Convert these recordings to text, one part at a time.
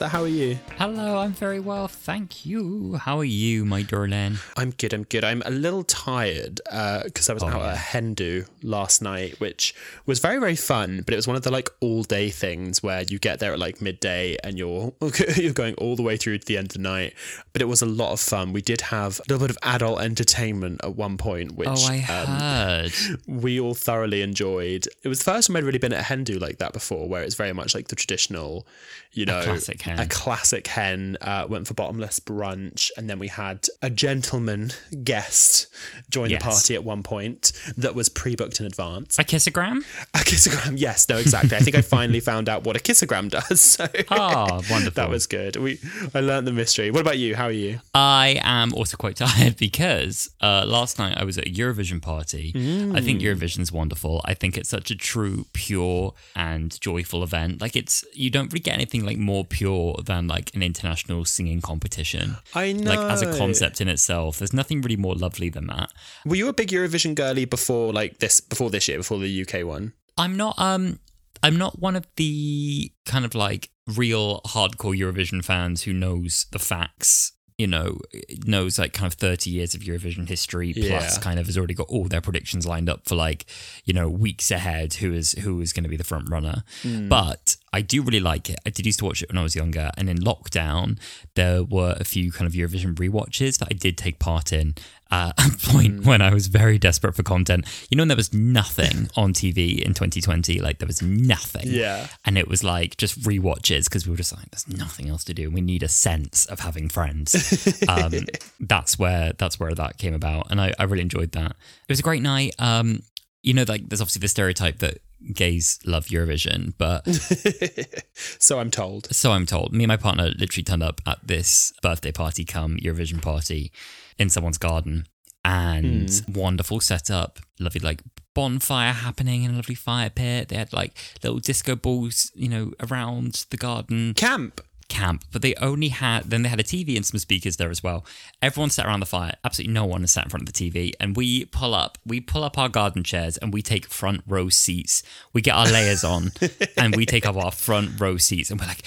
Alasdair. How are you? Hello, I'm very well, thank you. How are you, my darling? I'm good. I'm good. I'm a little tired because uh, I was Oh, out yeah. at Hendu last night, which was very very fun. But it was one of the like all day things where you get there at like midday and you're you're going all the way through to the end of the night. But it was a lot of fun. We did have a little bit of adult entertainment at one point, which Oh, I um, heard. we all thoroughly enjoyed. It was the first time I'd really been at a Hendu like that before, where it's very much like the traditional, you know, classic hen. A classic hen. Uh, went for bottomless brunch, and then we had a gentleman guest join Yes. the party at one point that was pre-booked in advance. A kissogram? A kissogram, yes, no, exactly. I think I finally found out what a kissogram does. So Ah, wonderful. that was good. We I learned the mystery. What about you? How are you? I am also quite tired because uh, last night I was at a Eurovision party. I think Eurovision's wonderful. I think it's such a true, pure, and joyful event. Like it's you don't really get anything like more pure than like an international singing competition. I know. Like as a concept in itself, there's nothing really more lovely than that. Were you a big Eurovision girly before like this? Before this year? Before the UK one? I'm not um I'm not one of the kind of like real hardcore Eurovision fans who knows the facts, you know, knows like kind of 30 years of Eurovision history plus Yeah. kind of has already got all their predictions lined up for like, you know, weeks ahead who is who is going to be the front runner. But I do really like it. I did used to watch it when I was younger and in lockdown there were a few kind of Eurovision rewatches that I did take part in uh, at a point when I was very desperate for content. You know, when there was nothing on TV in 2020, like there was nothing. Yeah. And it was like just rewatches because we were just like, there's nothing else to do. We need a sense of having friends. um, that's where that's where that came about, and I, I really enjoyed that. It was a great night. Um, you know, like there's obviously the stereotype that gays love Eurovision, but so I'm told. so I'm told. Me and my partner literally turned up at this birthday party come Eurovision party in someone's garden and hmm. wonderful setup. Lovely like bonfire happening in a lovely fire pit. They had like little disco balls, you know, around the garden Camp. Camp, but they only had then they had a TV and some speakers there as well. Everyone sat around the fire. Absolutely no one sat in front of the TV. And we pull up, we pull up our garden chairs and we take front row seats. We get our layers on and we take up our front row seats and we're like,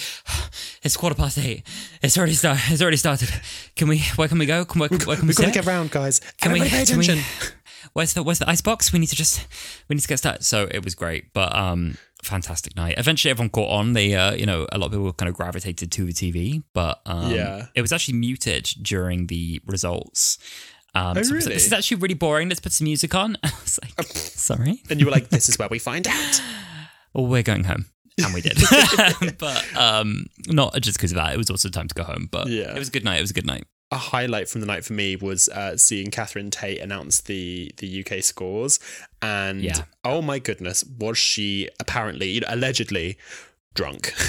it's quarter past eight. It's already started. It's already started. Can we? Where can we go? Can, where, where can we We've got to get round, guys. Can we, Everybody pay can we- where's the where's the ice box? We need to just we need to get started. So it was great, but um, fantastic night. Eventually, everyone caught on. They, uh, you know, a lot of people kind of gravitated to the TV, but um, Yeah. it was actually muted during the results. Um, Oh, so was like, really? this is actually really boring. Let's put some music on. I was like, sorry. And you were like, this is where we find out. Well, we're going home. And we did. but um, not just because of that. It was also time to go home. But Yeah. it was a good night. It was a good night. A highlight from the night for me was uh, seeing Catherine Tate announce the the UK scores, and Yeah. oh my goodness, was she apparently, you know, allegedly drunk?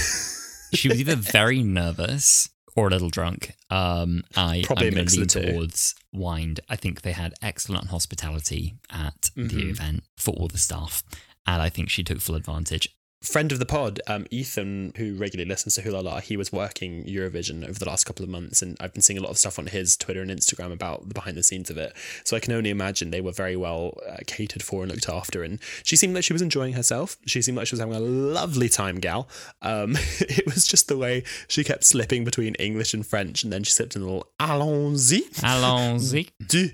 She was either very nervous or a little drunk. Um, I Probably I'm mix lean the two. towards wind. I think they had excellent hospitality at Mm-hmm. the event for all the staff, and I think she took full advantage. Friend of the pod, um, Ethan, who regularly listens to Wholala, he was working Eurovision over the last couple of months, and I've been seeing a lot of stuff on his Twitter and Instagram about the behind the scenes of it. So I can only imagine they were very well uh, catered for and looked after. And she seemed like she was enjoying herself. She seemed like she was having a lovely time, gal. Um, it was just the way she kept slipping between English and French, and then she slipped in a little allons-y, Allons-y. trois.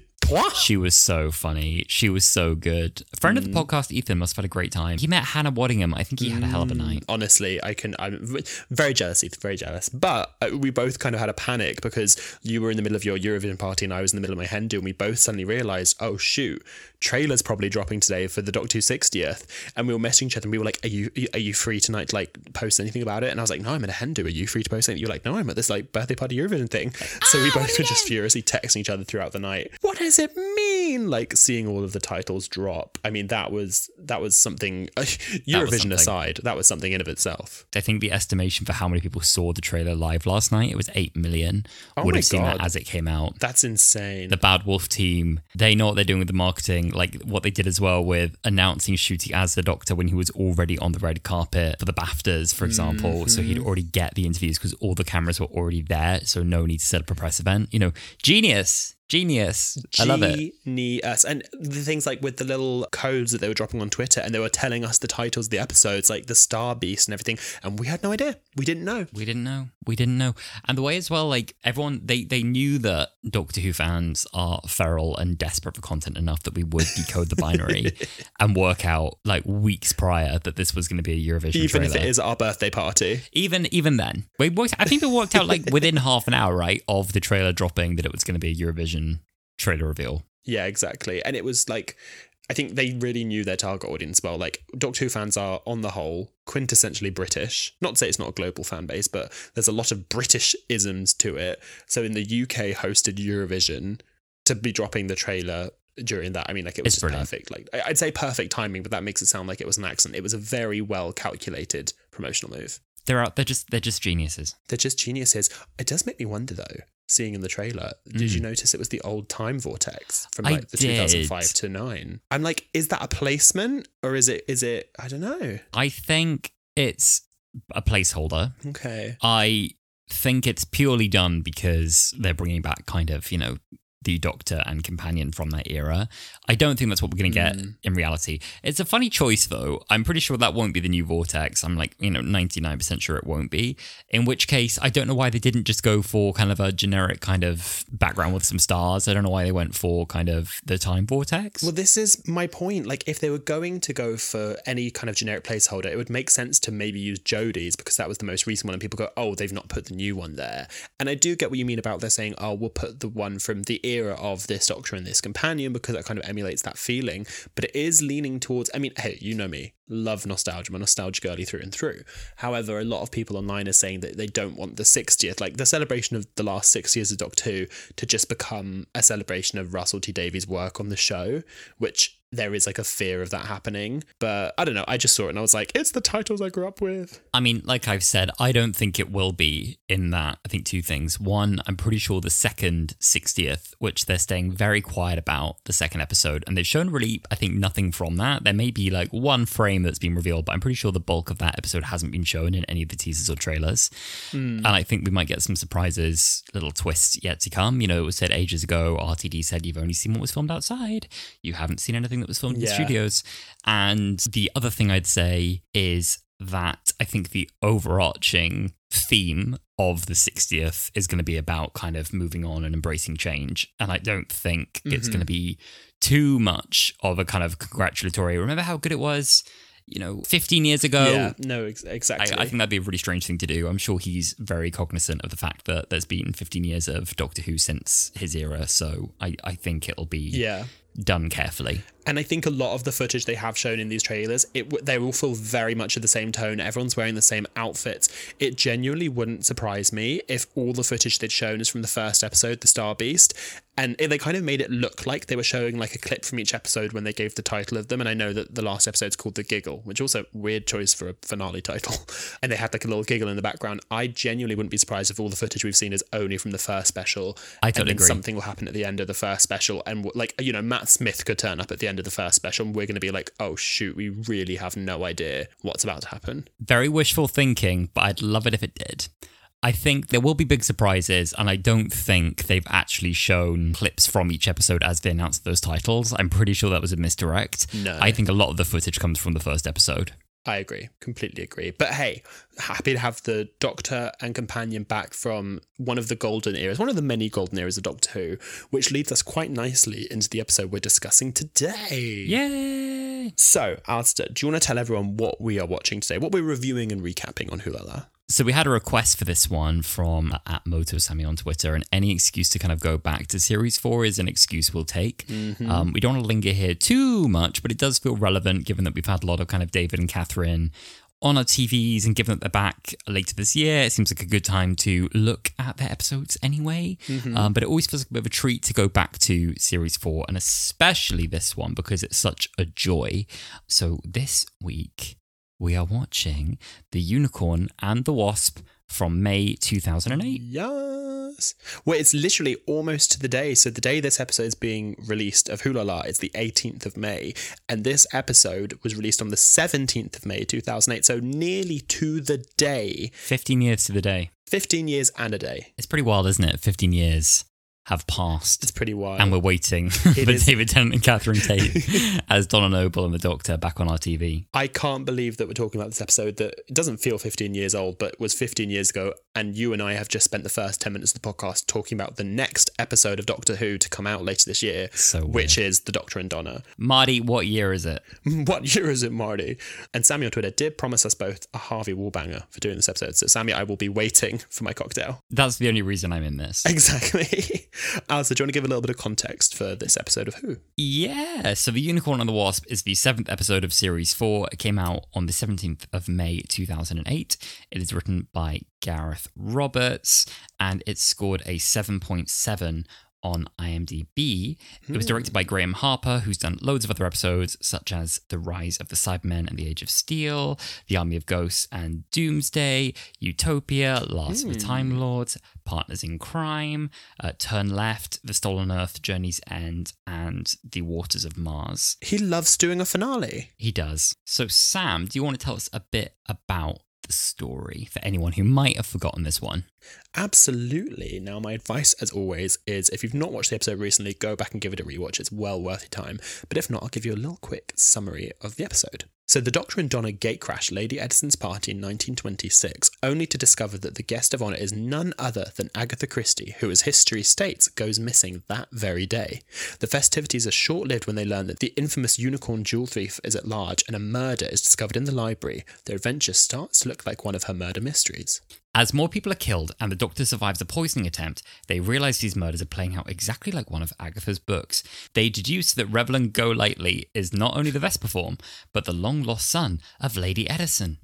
She was so funny. She was so good. A friend of the Mm. podcast, Ethan, must have had a great time. He met Hannah Waddingham. I think he had a hell of a Mm. night. honestly i can i'm very jealous Ethan, very jealous but uh, we both kind of had a panic because you were in the middle of your eurovision party and i was in the middle of my hen do and we both suddenly realized oh shoot trailer's probably dropping today for the doc 260th and we were messaging each other and we were like are you are you free tonight to like post anything about it and i was like no i'm at a hen do are you free to post anything you're like no i'm at this like birthday party eurovision thing so we both were just furiously texting each other throughout the night what does it mean like seeing all of the titles drop i mean that was that was something eurovision something. aside that was something in of itself I think the estimation for how many people saw the trailer live last night, it was 8 million. Oh Would have seen that God. as it came out. that's insane the Bad Wolf team, they know what they're doing with the marketing, like what they did as well with announcing Ncuti as the Doctor when he was already on the red carpet for the BAFTAs, for example. So he'd mm-hmm. already get the interviews because all the cameras were already there. So no need to set up a press event. You know, genius, genius. I love it. Genius. And the things like with the little codes that they were dropping on Twitter and they were telling us the titles of the episodes, like the Star Beast and everything. And we had no idea. We didn't know. We didn't know. we didn't know. And the way as well, like everyone, they they knew that Doctor Who fans are feral and desperate for content enough that we would decode the binary and work out like weeks prior that this was going to be a Eurovision Even trailer. if it is our birthday party. even even then, we worked. I think we worked out like within half an hour, right, of the trailer dropping that it was going to be a Eurovision trailer reveal. Yeah, exactly. And it was like, I think they really knew their target audience well. Like, Doctor Who fans are, on the whole, quintessentially British. Not to say it's not a global fan base, but there's a lot of British isms to it. So in the UK hosted Eurovision, to be dropping the trailer during that, I mean, like, it was It's just brilliant. perfect. Like, I'd say perfect timing, but that makes it sound like it was an accident. It was a very well calculated promotional move. They're out. They're just they're just geniuses. They're just geniuses. It does make me wonder though, seeing in the trailer, did you notice it was the old time vortex from Mm. I like the did. 2005 to 9? I'm like, is that a placement or is it is it I don't know. I think it's a placeholder. Okay. I think it's purely done because they're bringing back kind of, you know, the Doctor and companion from that era. I don't think that's what we're going to get Mm. in reality. It's a funny choice, though. I'm pretty sure that won't be the new Vortex. I'm like, you know, 99% sure it won't be. In which case, I don't know why they didn't just go for kind of a generic kind of background with some stars. I don't know why they went for kind of the Time Vortex. Well, this is my point. Like, if they were going to go for any kind of generic placeholder, it would make sense to maybe use Jodie's because that was the most recent one, and people go, "Oh, they've not put the new one there." And I do get what you mean about they're saying, "Oh, we'll put the one from the era of this Doctor and this companion because that kind of emulates that feeling." But it is leaning towards. I mean, hey, you know me, love nostalgia. A nostalgia girly through and through. However, a lot of people online are saying that they don't want the 60th, like the celebration of the last six years of Doctor Who, to just become a celebration of Russell T Davies' work on the show, which there is like a fear of that happening. But I don't know. I just saw it and I was like, it's the titles I grew up with. I mean, like I've said, I don't think it will be in that. I think two things. One, I'm pretty sure the second 60th, which they're staying very quiet about the second episode, and they've shown really, I think, nothing from that. There may be like one frame that's been revealed, but I'm pretty sure the bulk of that episode hasn't been shown in any of the teasers or trailers. Hmm. And I think we might get some surprises, little twists yet to come. You know, it was said ages ago, RTD said you've only seen what was filmed outside. You haven't seen anything that was filmed in studios. And the other thing I'd say is that I think the overarching theme of the 60th is going to be about kind of moving on and embracing change. And I don't think it's going to mm-hmm. be too much of a kind of congratulatory. Remember how good it was, you know, 15 years ago? yeah, no, ex- I, exactly. I think that'd be a really strange thing to do. I'm sure he's very cognizant of the fact that there's been 15 years of Doctor Who since his era. So I, I think it'll be yeah. Done carefully. And I think a lot of the footage they have shown in these trailers, it they all feel very much of the same tone. Everyone's wearing the same outfits. It genuinely wouldn't surprise me if all the footage they'd shown is from the first episode, The Star Beast, and it, they kind of made it look like they were showing like a clip from each episode when they gave the title of them. And I know that the last episode's called The Giggle, which also weird choice for a finale title. And they had like a little giggle in the background. I genuinely wouldn't be surprised if all the footage we've seen is only from the first special. I and totally then agree. something will happen at the end of the first special and like you know matt smith could turn up at the end of the first special and we're going to be like oh shoot we really have no idea what's about to happen Very wishful thinking, but I'd love it if it did. I think there will be big surprises, and I don't think they've actually shown clips from each episode as they announced those titles. I'm pretty sure that was a misdirect. No. I think a lot of the footage comes from the first episode. I agree completely agree. But hey happy to have the doctor and companion back from one of the golden eras one of the many golden eras of doctor who which leads us quite nicely into the episode we're discussing today. Yay! so Alasdair, do you want to tell everyone what we are watching today? What we're reviewing and recapping on Wholala So we had a request for this one from at Moto Sammy on Twitter, and any excuse to kind of go back to series four is an excuse we'll take. Um, we don't want to linger here too much, but it does feel relevant given that we've had a lot of kind of David and Catherine on our TVs, and given that they're back later this year, it seems like a good time to look at their episodes anyway. Um, but it always feels like a bit of a treat to go back to series four, and especially this one because it's such a joy. So this week we are watching The Unicorn and the Wasp from May 2008. Yes. Well, it's literally almost to the day. So the day this episode is being released of Wholala is the 18th of May, and this episode was released on the 17th of May 2008. So nearly to the day, 15 years to the day. 15 years and a day. It's pretty wild, isn't it? 15 years have passed. It's pretty wild. and we're waiting for David Tennant and Catherine Tate as Donna Noble and the Doctor back on our TV. I can't believe that we're talking about this episode that it doesn't feel 15 years old, but was 15 years ago. And you and I have just spent the first 10 minutes of the podcast talking about the next episode of Doctor Who to come out later this year, So which is The Doctor and Donna. Marty, what year is it? what year is it, Marty? And Sammy on Twitter did promise us both a Harvey Wallbanger for doing this episode. So, Sammy, I will be waiting for my cocktail. That's the only reason I'm in this. Exactly. Uh, Alasdair, do you want to give a little bit of context for this episode of Who? Yeah, so The Unicorn and the Wasp is the seventh episode of Series 4. It came out on the 17th of May 2008. It is written by Gareth Roberts and it scored a 7.7 on IMDb. It was directed by Graeme Harper, who's done loads of other episodes, such as The Rise of the Cybermen and the Age of Steel, The Army of Ghosts and Doomsday, Utopia, Last of the Time Lords, Partners in Crime, uh, Turn Left, The Stolen Earth, Journey's End, and The Waters of Mars. He loves doing a finale. He does. So, Sam, do you want to tell us a bit about the story for anyone who might have forgotten this one? Absolutely. Now, my advice, as always, is if you've not watched the episode recently, go back and give it a rewatch. It's well worth your time. But if not, I'll give you a little quick summary of the episode. So, the Doctor and Donna gatecrash Lady Eddison's party in 1926, only to discover that the guest of honour is none other than Agatha Christie, who, as history states, goes missing that very day. The festivities are short lived when they learn that the infamous unicorn jewel thief is at large and a murder is discovered in the library. Their adventure starts to look like one of her murder mysteries. As more people are killed and the Doctor survives a poisoning attempt, they realise these murders are playing out exactly like one of Agatha's books. They deduce that Reverend Golightly is not only the Vespiform, but the long lost son of Lady Eddison.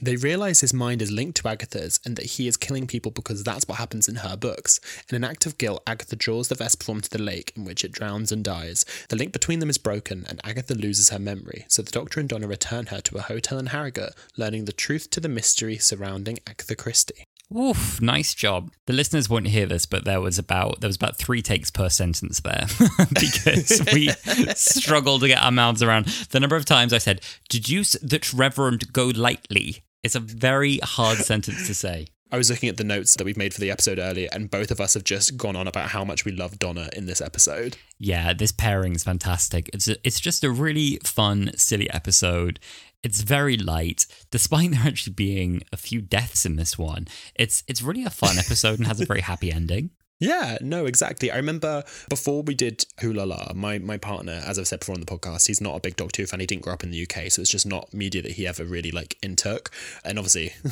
They realise his mind is linked to Agatha's and that he is killing people because that's what happens in her books. In an act of guilt, Agatha draws the Vesper to the lake in which it drowns and dies. The link between them is broken and Agatha loses her memory, so the Doctor and Donna return her to a hotel in Harrogate, learning the truth to the mystery surrounding Agatha Christie. Oof, nice job. The listeners won't hear this, but there was about there was about three takes per sentence there because we struggled to get our mouths around the number of times I said, "Deduce that Reverend Golightly." It's a very hard sentence to say. I was looking at the notes that we've made for the episode earlier, and both of us have just gone on about how much we love Donna in this episode. Yeah, this pairing is fantastic. It's a, it's just a really fun, silly episode. It's very light, despite there actually being a few deaths in this one. It's it's really a fun episode and has a very happy ending. Yeah, no, exactly. I remember before we did Wholala, my, my partner, as I've said before on the podcast, he's not a big Doctor Who fan. He didn't grow up in the UK, so it's just not media that he ever really like in intook. And obviously,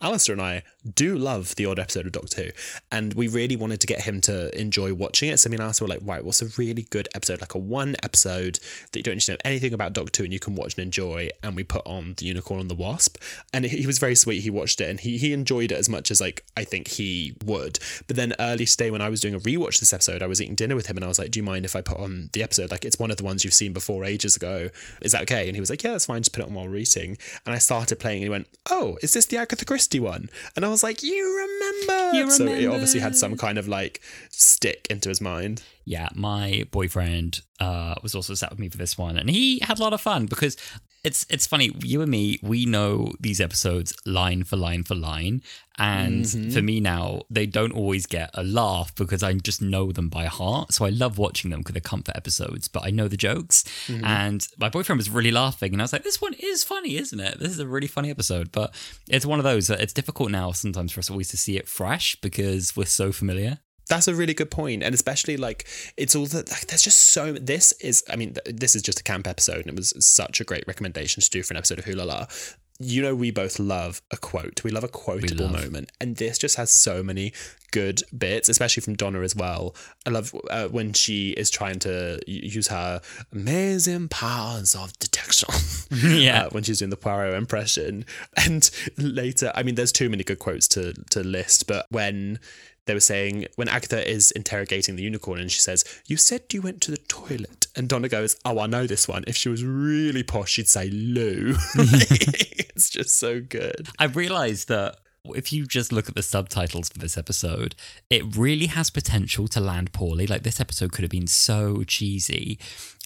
Alasdair and I do love the odd episode of Doctor Who, and we really wanted to get him to enjoy watching it. So me and Alasdair were like, right, what's a really good episode, like a one episode that you don't need to know anything about Doctor Who and you can watch and enjoy? And we put on The Unicorn and the Wasp, and he he was very sweet. He watched it and he he enjoyed it as much as like I think he would. But then early stay when I was doing a rewatch this episode, I was eating dinner with him and I was like, "Do you mind if I put on the episode? Like it's one of the ones you've seen before ages ago. Is that okay?" And he was like, "Yeah, that's fine. Just put it on while we're eating." And I started playing and he went, "Oh, is this the Agatha Christie one?" And I was like, "You remember?" You So it obviously had some kind of like stick into his mind. yeah, my boyfriend uh, was also sat with me for this one, and he had a lot of fun because it's it's funny. You and me, we know these episodes line for line for line, and mm-hmm. for me now, they don't always get a laugh because I just know them by heart. So I love watching them because they're comfort episodes, but I know the jokes. Mm-hmm. And my boyfriend was really laughing, and I was like, "This one is funny, isn't it? This is a really funny episode." But it's one of those that it's difficult now sometimes for us always to see it fresh because we're so familiar. That's a really good point, and especially like it's all that like, there's just so. This is, I mean, th- this is just a camp episode, and it was such a great recommendation to do for an episode of Wholala. You know, we both love a quote. We love a quotable love. moment, and this just has so many good bits, especially from Donna as well. I love uh, when she is trying to use her amazing powers of detection. Yeah. uh, when she's doing the Poirot impression, and later, I mean, there's too many good quotes to to list, but when they were saying when Agatha is interrogating the unicorn and she says, You said you went to the toilet. And Donna goes, Oh, I know this one. If she was really posh, she'd say Lou. it's just so good. I realized that if you just look at the subtitles for this episode, it really has potential to land poorly. Like this episode could have been so cheesy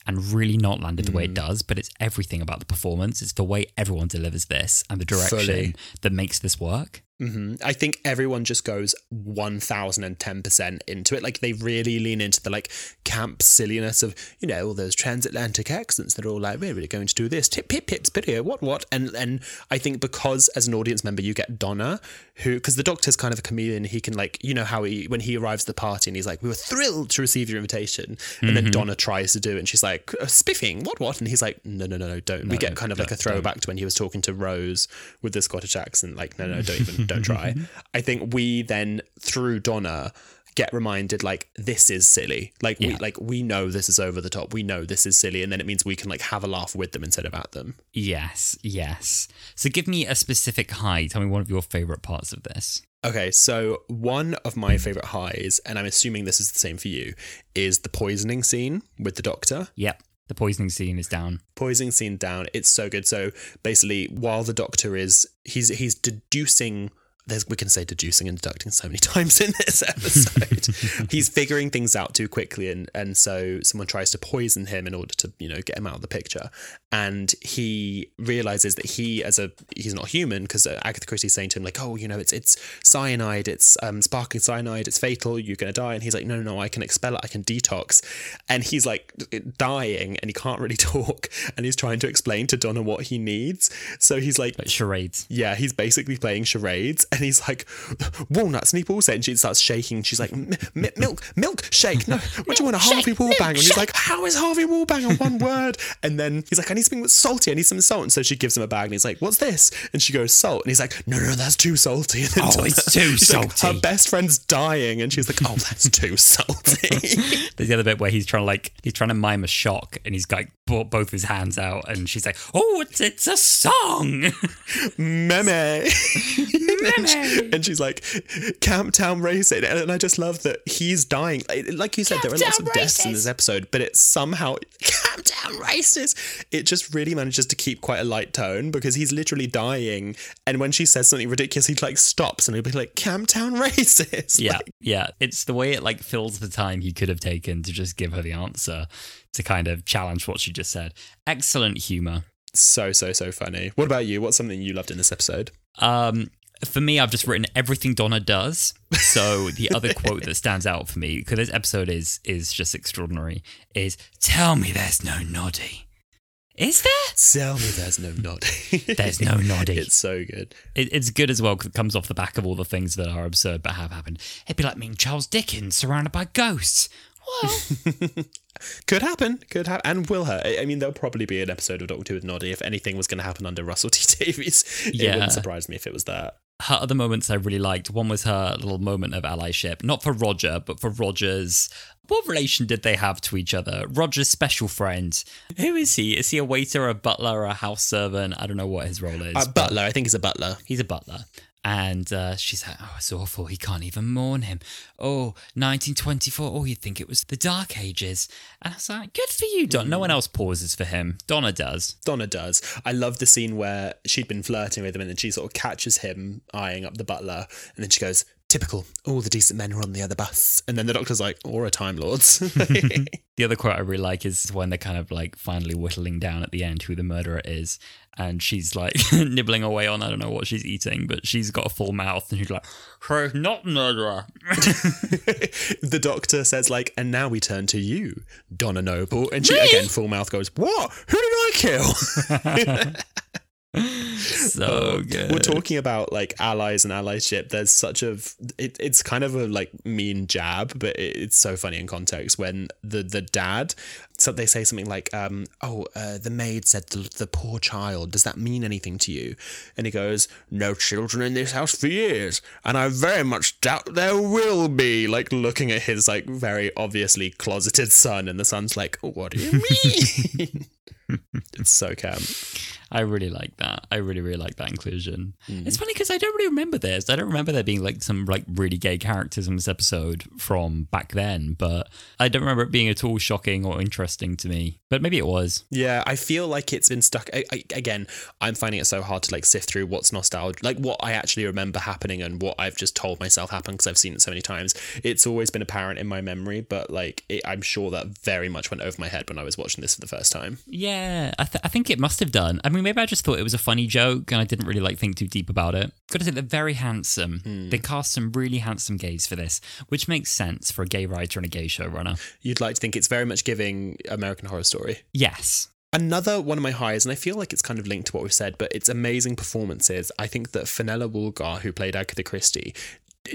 and really not landed the way Mm. it does, but it's everything about the performance. It's the way everyone delivers this and the direction Fully. that makes this work. Hmm I think everyone just goes 1010% into it. Like they really lean into the like camp silliness of, you know, all those transatlantic accents that are all like, we're really going to do this. Tip, pip, pips, video, what, what? And and I think because as an audience member, you get Donna, who, because the doctor's kind of a chameleon, he can like, you know, how he, when he arrives at the party and he's like, we were thrilled to receive your invitation. And then Donna tries to do it and she's like, "Uh, spiffing, what, what? And he's like, no, no, no, no, don't. we get kind of like a throwback to when he was talking to Rose with the Scottish accent, like, no, no, don't even, don't try. Mm-hmm. I think we then, through Donna, get reminded like this is silly like we like we know this is over the top we know this is silly and then it means we can like have a laugh with them instead of at them Yes, yes. So give me a specific high. Tell me one of your favorite parts of this. Okay, so one of my favorite highs, and I'm assuming this is the same for you, is the poisoning scene with the doctor. Yep. The poisoning scene is down. Poisoning scene down. It's so good. So basically, while the doctor is he's he's deducing. There's, we can say deducing and deducting so many times in this episode. he's figuring things out too quickly, and and so someone tries to poison him in order to you know get him out of the picture. And he realizes that he, as a he's not human, because Agatha Christie's saying to him like, oh, you know, it's it's cyanide, it's um, sparkling cyanide, it's fatal, you're gonna die. And he's like, no, no, no, I can expel it, I can detox. And he's like dying, and he can't really talk, and he's trying to explain to Donna what he needs. So he's like, Like charades. yeah, he's basically playing charades, and he's like, walnuts, and he pulls it, and she starts shaking. She's like, "M- m- milk, milk, shake. No, what do you want, a Harvey Wallbanger? And he's like, how is Harvey Wallbanger one word? And then he's like, I need something that's salty. I need some salt. And so she gives him a bag, and he's like, what's this? And she goes, salt. And he's like, no, no, that's too salty. And then Oh, Donna- it's too she's like, salty. her best friend's dying, and she's like, oh, that's too salty. There's the other bit where he's trying to like he's trying to mime a shock and he's like bo- both his hands out and she's like, "Oh, it's it's a song." Meme. meme. and she's like, Camptown Racing. And, and I just love that he's dying. Like, like you said, there are lots of Camptown deaths in this episode, but it's somehow Camptown Races. It just really manages to keep quite a light tone because he's literally dying. And when she says something ridiculous, he like stops and he'll be like, Camptown Races. yeah, Like, yeah. It's the way it like fills the time he could have taken to just give her the answer to kind of challenge what she just said. Excellent humor. so, so, so funny. What about you? What's something you loved in this episode? Um, for me, I've just written everything Donna does. So the other quote that stands out for me, because this episode is is just extraordinary, is "Tell me there's no noddy." Is there? Tell me there's no nod. There's no noddy. It's so good. It, it's good as well because it comes off the back of all the things that are absurd but have happened. It'd be like meeting Charles Dickens surrounded by ghosts. Well, Could happen, could happen, and will hurt. I I mean, there'll probably be an episode of Doctor Who with Noddy if anything was going to happen under Russell T Davies. It Yeah. wouldn't surprise me if it was that. Her other moments I really liked. One was her little moment of allyship, not for Roger, but for Roger's. What relation did they have to each other? Roger's special friend. Who is he? Is he a waiter, a butler, a house servant? I don't know what his role is. Uh, butler, I think he's a butler. He's a butler. And uh, she's like, oh, it's awful. He can't even mourn him. Oh, 1924. Oh, you'd think it was the Dark Ages. And I was like, good for you, Don. No one else pauses for him. Donna does. Donna does. I love the scene where she'd been flirting with him and then she sort of catches him eyeing up the butler and then she goes, Typical, all the decent men are on the other bus. And then the doctor's like, Or a Time Lords. The other quote I really like is when they're kind of like finally whittling down at the end who the murderer is. And she's like nibbling away on, I don't know what she's eating, but she's got a full mouth and she's like, she's not murderer. the doctor says, like, and now we turn to you, Donna Noble. And she again, full mouth goes, What? Who did I kill? So good. We're talking about like allies and allyship. There's such a it, it's kind of a like mean jab, but it, it's so funny in context when the the dad so they say something like um oh uh, the maid said the, the poor child does that mean anything to you and he goes no children in this house for years and I very much doubt there will be like looking at his like very obviously closeted son and the son's like what do you mean it's so camp I really like that. I really, really like that inclusion. Mm. It's funny because I don't really remember this. I don't remember there being like some like really gay characters in this episode from back then, but I don't remember it being at all shocking or interesting to me. But maybe it was. Yeah, I feel like it's been stuck. I, I, again, I'm finding it so hard to like sift through what's nostalgia, like what I actually remember happening and what I've just told myself happened because I've seen it so many times. It's always been apparent in my memory, but like it, I'm sure that very much went over my head when I was watching this for the first time. Yeah, I, th- I think it must have done. I mean, mean, maybe I just thought it was a funny joke and I didn't really like think too deep about it. Got to say, they're very handsome. Hmm. They cast some really handsome gays for this, which makes sense for a gay writer and a gay showrunner. You'd like to think it's very much giving American Horror Story. Yes. Another one of my highs, and I feel like it's kind of linked to what we've said, but it's amazing performances. I think that Fenella Woolgar, who played Agatha Christie,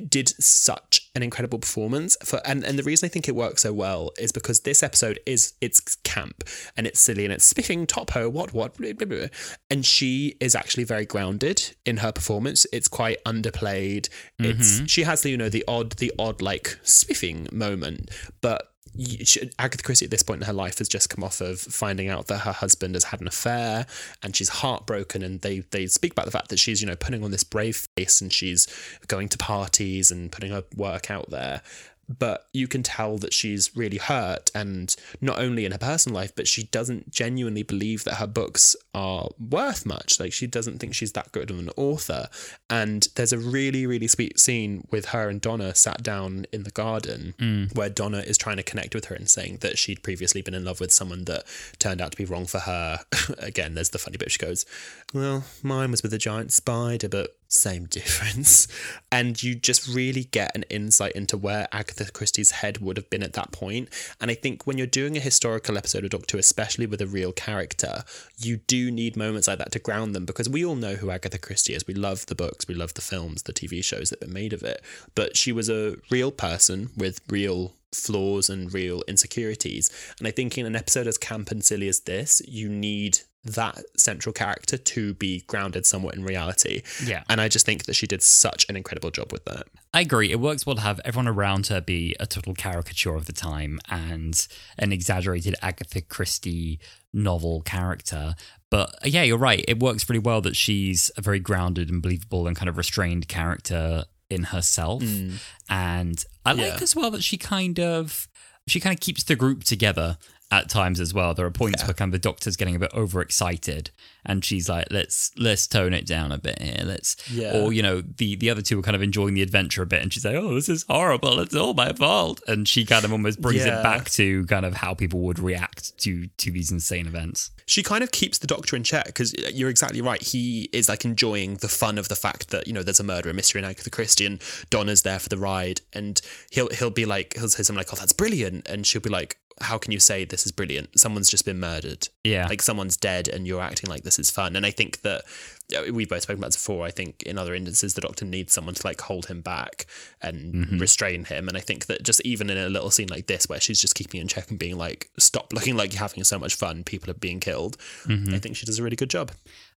did such an incredible performance for and, and the reason I think it works so well is because this episode is it's camp and it's silly and it's spiffing top ho what what blah, blah, blah. and she is actually very grounded in her performance. It's quite underplayed. It's mm-hmm. she has the you know the odd the odd like spiffing moment but Agatha Christie at this point in her life has just come off of finding out that her husband has had an affair and she's heartbroken and they they speak about the fact that she's you know putting on this brave face and she's going to parties and putting her work out there but you can tell that she's really hurt and not only in her personal life but she doesn't genuinely believe that her books are worth much. Like she doesn't think she's that good of an author. And there's a really really sweet scene with her and Donna sat down in the garden mm. where Donna is trying to connect with her and saying that she'd previously been in love with someone that turned out to be wrong for her. Again there's the funny bit she goes well mine was with a giant spider but same difference. And you just really get an insight into where Agatha Christie's head would have been at that point. And I think when you're doing a historical episode of Doctor Who, especially with a real character, you do need moments like that to ground them because we all know who Agatha Christie is. We love the books, we love the films, the TV shows that were made of it. But she was a real person with real flaws and real insecurities. And I think in an episode as camp and silly as this, you need that central character to be grounded somewhat in reality. Yeah. And I just think that she did such an incredible job with that. I agree. It works well to have everyone around her be a total caricature of the time and an exaggerated Agatha Christie novel character. But uh, yeah, you're right. It works really well that she's a very grounded and believable and kind of restrained character in herself. And I like as well that she kind of she kind of keeps the group together at times as well. There are points where kind of the doctor's getting a bit overexcited and she's like, let's let's tone it down a bit here. Let's Yeah. or you know, the the other two are kind of enjoying the adventure a bit and she's like, Oh, this is horrible, it's all my fault. And she kind of almost brings Yeah. it back to kind of how people would react to to these insane events. She kind of keeps the doctor in check because uh, you're exactly right. He is like enjoying the fun of the fact that, you know, there's a murder, a mystery in Agatha Christie and Donna's there for the ride. And he'll he'll be like, he'll say something like, oh, that's brilliant. And she'll be like, how can you say this is brilliant? Someone's just been murdered. Yeah. Like someone's dead and you're acting like this is fun. And I think that we've both spoken about this before. I think in other instances, the doctor needs someone to like hold him back and mm-hmm. restrain him. And I think that just even in a little scene like this, where she's just keeping in check and being like, stop looking like you're having so much fun, people are being killed. Mm-hmm. I think she does a really good job.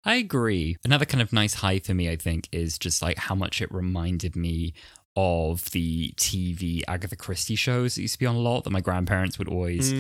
I agree. Another kind of nice high for me, I think, is just like how much it reminded me of the TV Agatha Christie shows that used to be on a lot that my grandparents would always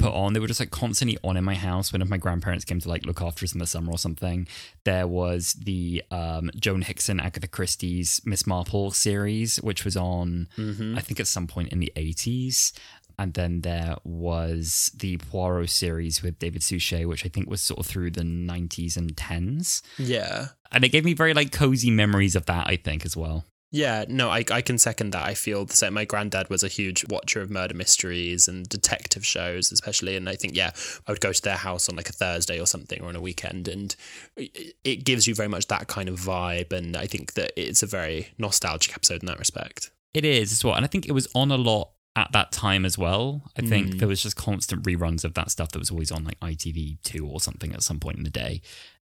put on. They were just like constantly on in my house whenever my grandparents came to like look after us in the summer or something. There was the um, Joan Hickson Agatha Christie's Miss Marple series, which was on, I think, at some point in the 80s. And then there was the Poirot series with David Suchet, which I think was sort of through the 90s and 10s. Yeah. And it gave me very like cozy memories of that, I think, as well. Yeah, no, I, I can second that. I feel the same. My granddad was a huge watcher of murder mysteries and detective shows, especially. And I think, yeah, I would go to their house on like a Thursday or something or on a weekend. And it, it gives you very much that kind of vibe. And I think that it's a very nostalgic episode in that respect. It is as well. And I think it was on a lot at that time as well. I think mm. there was just constant reruns of that stuff that was always on like ITV2 or something at some point in the day.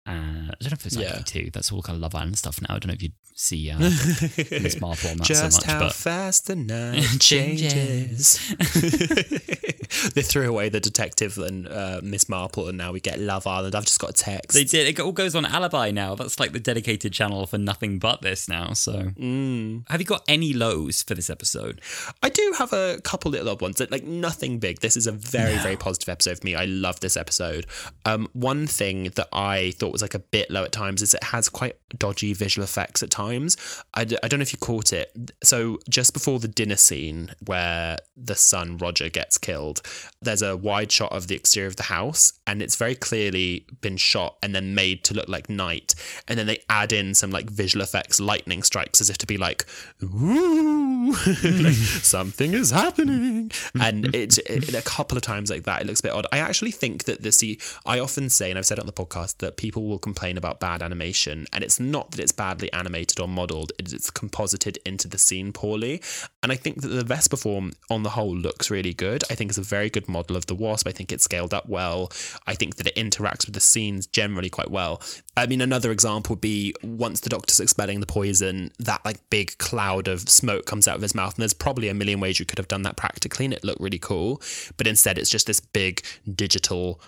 Uh, I don't know if it's Yeah. ITV2. That's all kind of Love Island stuff now. I don't know if you'd see uh, Miss Marple on that Just so much. how but fast the night Changes. they threw away the detective and uh, Miss Marple, and now we get Love Island. I've just got a text. They did. It all goes on Alibi now. That's like the dedicated channel for nothing but this now. So, have you got any lows for this episode? I do have a couple little odd ones, like nothing big. This is a very, very positive episode for me. I love this episode. Um, one thing that I thought was like a bit low at times is it has quite dodgy visual effects at times. I, d- I don't know if you caught it. So just before the dinner scene where the son Roger gets killed, there's a wide shot of the exterior of the house, and it's very clearly been shot and then made to look like night. And then they add in some like visual effects, lightning strikes, as if to be like, "Ooh," ooh, something is happening. And it, it, a couple of times like that, it looks a bit odd. I actually think that the see, I often say, and I've said it on the podcast, that people will complain about bad animation, and it's not that it's badly animated or modelled; it's composited into the scene poorly. And I think that the Vespiform, on the whole, looks really good. I think it's a very good model of the Wasp. I think it's scaled up well. I think that it interacts with the scenes generally quite well. I mean, another example would be once the Doctor's expelling the poison, that like big cloud of smoke comes out of his mouth, and there's probably a million ways you could have done that practically, and it looked really cool. But instead, it's just this big digital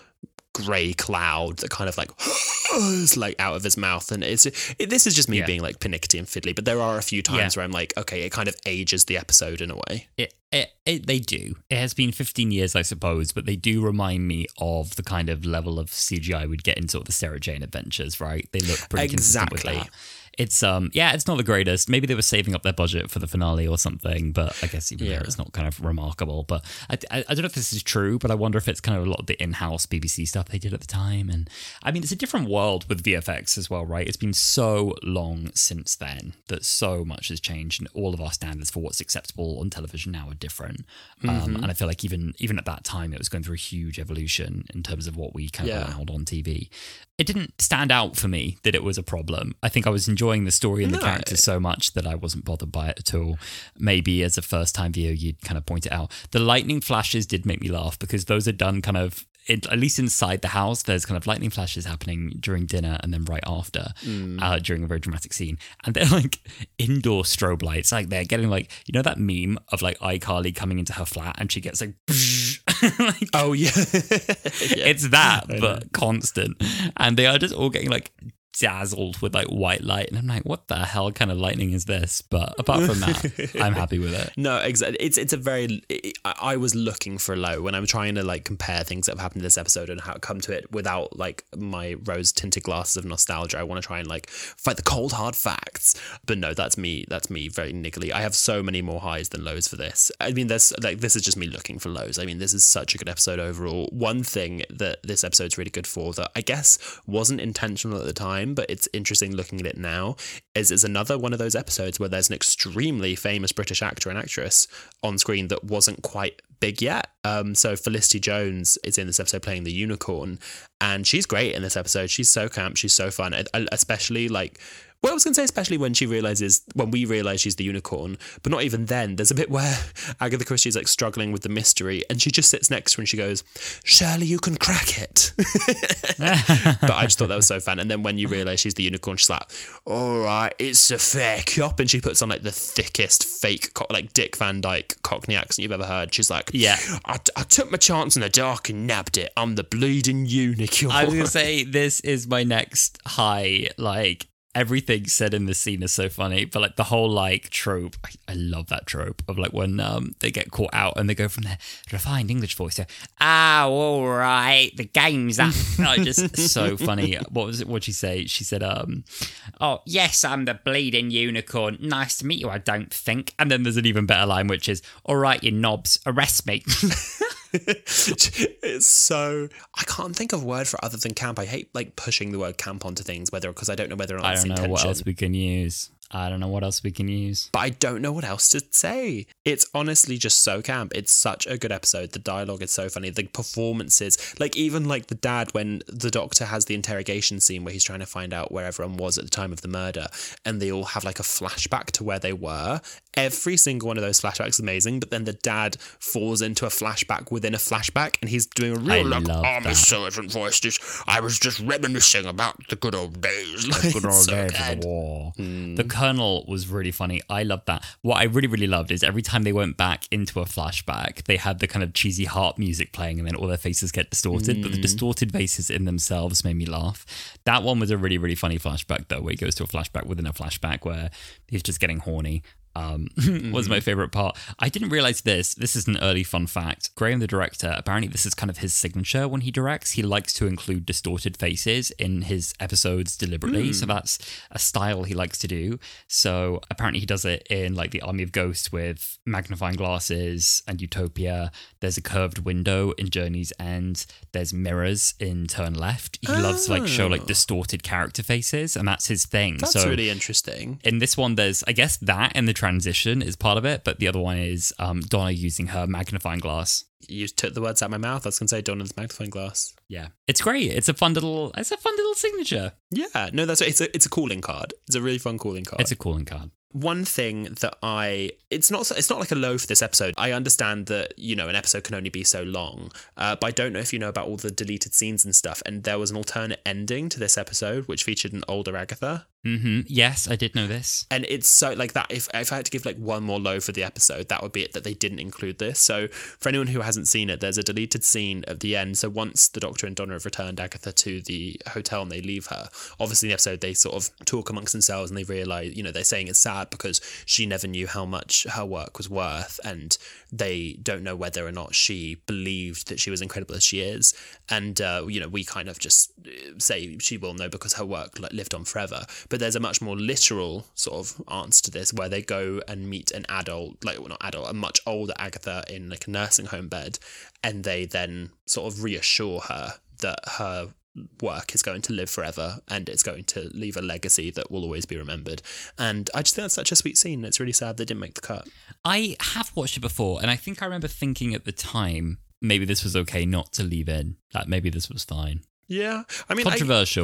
grey cloud that kind of like is like out of his mouth and it's it, this is just me Yeah. being like pernickety and fiddly but there are a few times Yeah. where i'm like okay it kind of ages the episode in a way It, it, it, they do. It has been 15 years, I suppose, but they do remind me of the kind of level of CGI we'd get in sort of the Sarah Jane adventures, right? They look pretty consistent with Exactly. It's um yeah, it's not the greatest. Maybe they were saving up their budget for the finale or something, but I guess even Yeah. there it's not kind of remarkable. But I, I, I don't know if this is true, but I wonder if it's kind of a lot of the in-house BBC stuff they did at the time. And I mean, it's a different world with VFX as well, right? It's been so long since then that so much has changed, and all of our standards for what's acceptable on television now are different. Um, and I feel like even even at that time, it was going through a huge evolution in terms of what we kind of Yeah. allowed on TV. It didn't stand out for me that it was a problem. I think I was enjoying the story and the No. characters so much that I wasn't bothered by it at all. Maybe as a first time viewer, you'd kind of point it out. The lightning flashes did make me laugh because those are done kind of. In, at least inside the house, there's kind of lightning flashes happening during dinner and then right after, uh, during a very dramatic scene. And they're like indoor strobe lights. Like they're getting like, you know, that meme of like iCarly coming into her flat and she gets like, like oh yeah, it's that, but constant. And they are just all getting like dazzled with like white light. And I'm like, what the hell kind of lightning is this? But apart from that, I'm happy with it. No, exactly. It's it's a very. I I was looking for low when I'm trying to like compare things that have happened in this episode and how it come to it without like my rose tinted glasses of nostalgia. I want to try and like fight the cold hard facts. But no, that's me. That's me very niggly. I have so many more highs than lows for this. I mean, there's like this is just me looking for lows. I mean, this is such a good episode overall. One thing that this episode's really good for that I guess wasn't intentional at the time, but it's interesting looking at it now. Is is another one of those episodes where there's an extremely famous British actor and actress on screen that wasn't quite big yet. Um, so Felicity Jones is in this episode playing the unicorn, and she's great in this episode. She's so camp, she's so fun, especially like. Well, I was going to say, especially when she realizes, when we realize she's the unicorn, but not even then. There's a bit where Agatha Christie's like struggling with the mystery, and she just sits next to her and she goes, Shirley, you can crack it. but I just thought that was so fun. And then when you realize she's the unicorn, she's like, all right, it's a fair cop. And she puts on like the thickest fake, co- like Dick Van Dyke Cockney accent you've ever heard. She's like, Yeah. I, I took my chance in the dark and nabbed it. I'm the bleeding unicorn. I was gonna say this is my next high. Like everything said in this scene is so funny, but like the whole like trope, I, I love that trope of like when um they get caught out and they go from their refined English voice to ah all right the game's up. like, just so funny. What was it? What she say? She said um oh yes I'm the bleeding unicorn. Nice to meet you. I don't think. And then there's an even better line which is all right you knobs arrest me. it's so I can't think of a word for other than camp. I hate like pushing the word camp onto things, whether because I don't know whether or not I it's don't know intention. what else we can use. I don't know what else we can use. but I don't know what else to say. It's honestly just so camp. It's such a good episode. The dialogue is so funny. The performances, like even like the dad when the doctor has the interrogation scene where he's trying to find out where everyone was at the time of the murder, and they all have like a flashback to where they were. Every single one of those flashbacks is amazing, but then the dad falls into a flashback within a flashback, and he's doing a real I like love oh, that. sergeant voice. Just I was just reminiscing about the good old days. Like, good old so days of good. Mm. the war. The Colonel was really funny. I loved that. What I really, really loved is every time they went back into a flashback, they had the kind of cheesy harp music playing and then all their faces get distorted. But the mm. distorted faces in themselves made me laugh. That one was a really, really funny flashback, though, where he goes to a flashback within a flashback where he's just getting horny. Um, was my favorite part. I didn't realize this. This is an early fun fact. Graeme, the director, apparently this is kind of his signature when he directs. He likes to include distorted faces in his episodes deliberately. So that's a style he likes to do. So apparently he does it in like the Army of Ghosts with magnifying glasses and Utopia. There's a curved window in Journey's End. There's mirrors in Turn Left. He loves to like show like distorted character faces, and that's his thing. That's so really interesting. in this one, there's I guess that and the transition is part of it, but the other one is um, Donna using her magnifying glass. You took the words out of my mouth. I was going to say Donna's magnifying glass. Yeah, it's great. It's a fun little. It's a fun little signature. Yeah, no, that's it's a it's a calling card. It's a really fun calling card. It's a calling card. One thing that I it's not it's not like a low for this episode. I understand that you know an episode can only be so long, uh, but I don't know if you know about all the deleted scenes and stuff. And there was an alternate ending to this episode which featured an older Agatha. Hmm Yes, I did know this. And it's so like that. If if I had to give like one more low for the episode, that would be it. That they didn't include this. So for anyone who hasn't seen it, there's a deleted scene at the end. So once the Doctor and Donna have returned Agatha to the hotel and they leave her, obviously in the episode they sort of talk amongst themselves and they realize, you know, they're saying it's sad because she never knew how much her work was worth, and they don't know whether or not she believed that she was incredible as she is. And uh, you know, we kind of just uh, say she will know because her work like lived on forever. But there's a much more literal sort of answer to this where they go and meet an adult, like well, not adult, a much older Agatha in like a nursing home bed, and they then sort of reassure her that her work is going to live forever and it's going to leave a legacy that will always be remembered. And I just think that's such a sweet scene. It's really sad they didn't make the cut. I have watched it before, and I think I remember thinking at the time maybe this was okay not to leave in. Like maybe this was fine. Yeah, I mean, I,